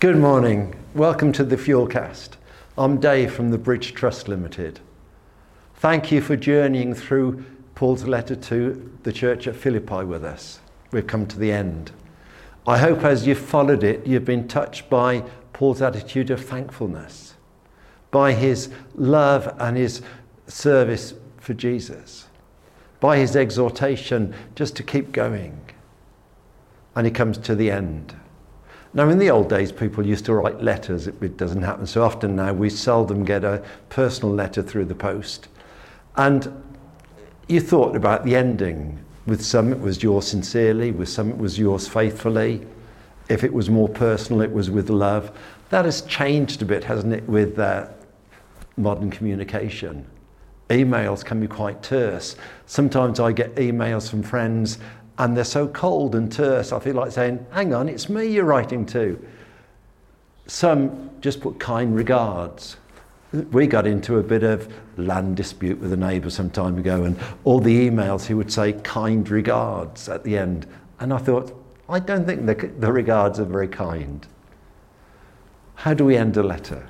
Good morning. Welcome to the Fuelcast. I'm Dave from the Bridge Trust Limited. Thank you for journeying through Paul's letter to the church at Philippi with us. We've come to the end. I hope as you've followed it, you've been touched by Paul's attitude of thankfulness, by his love and his service for Jesus, by his exhortation just to keep going. And he comes to the end. Now, in the old days, people used to write letters. It, it, doesn't happen so often now. We seldom get a personal letter through the post. And you thought about the ending. With some, it was yours sincerely. With some, it was yours faithfully. If it was more personal, it was with love. That has changed a bit, hasn't it, with uh, modern communication? Emails can be quite terse. Sometimes I get emails from friends and they're so cold and terse, I feel like saying, hang on, it's me you're writing to. Some just put kind regards. We got into a bit of land dispute with a neighbour some time ago, and all the emails he would say kind regards at the end. And I thought, I don't think the, the regards are very kind. How do we end a letter?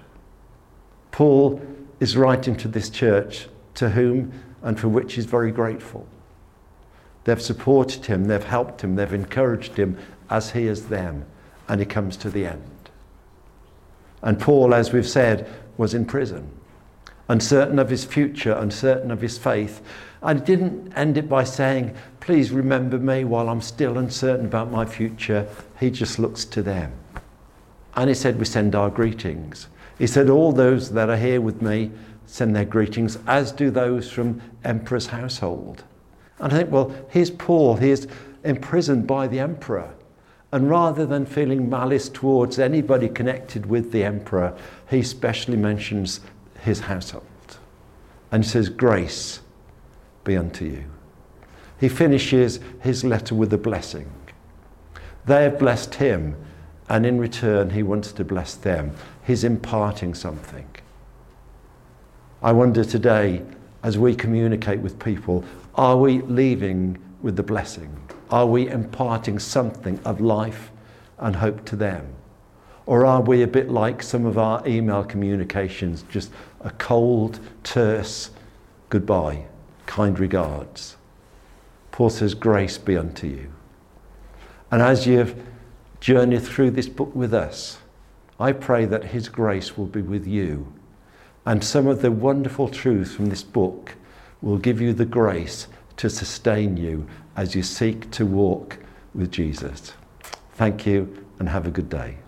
Paul is writing to this church to whom and for which he's very grateful. They've supported him, they've helped him, they've encouraged him as he is them. And he comes to the end. And Paul, as we've said, was in prison, uncertain of his future, uncertain of his faith. And he didn't end it by saying, Please remember me while I'm still uncertain about my future. He just looks to them. And he said, We send our greetings. He said, All those that are here with me send their greetings, as do those from Emperor's household. And I think, well, here's Paul, he is imprisoned by the emperor. And rather than feeling malice towards anybody connected with the emperor, he specially mentions his household. And says, Grace be unto you. He finishes his letter with a blessing. They have blessed him, and in return, he wants to bless them. He's imparting something. I wonder today, as we communicate with people, are we leaving with the blessing? Are we imparting something of life and hope to them? Or are we a bit like some of our email communications, just a cold, terse goodbye, kind regards? Paul says, Grace be unto you. And as you've journeyed through this book with us, I pray that His grace will be with you. And some of the wonderful truths from this book will give you the grace to sustain you as you seek to walk with Jesus. Thank you and have a good day.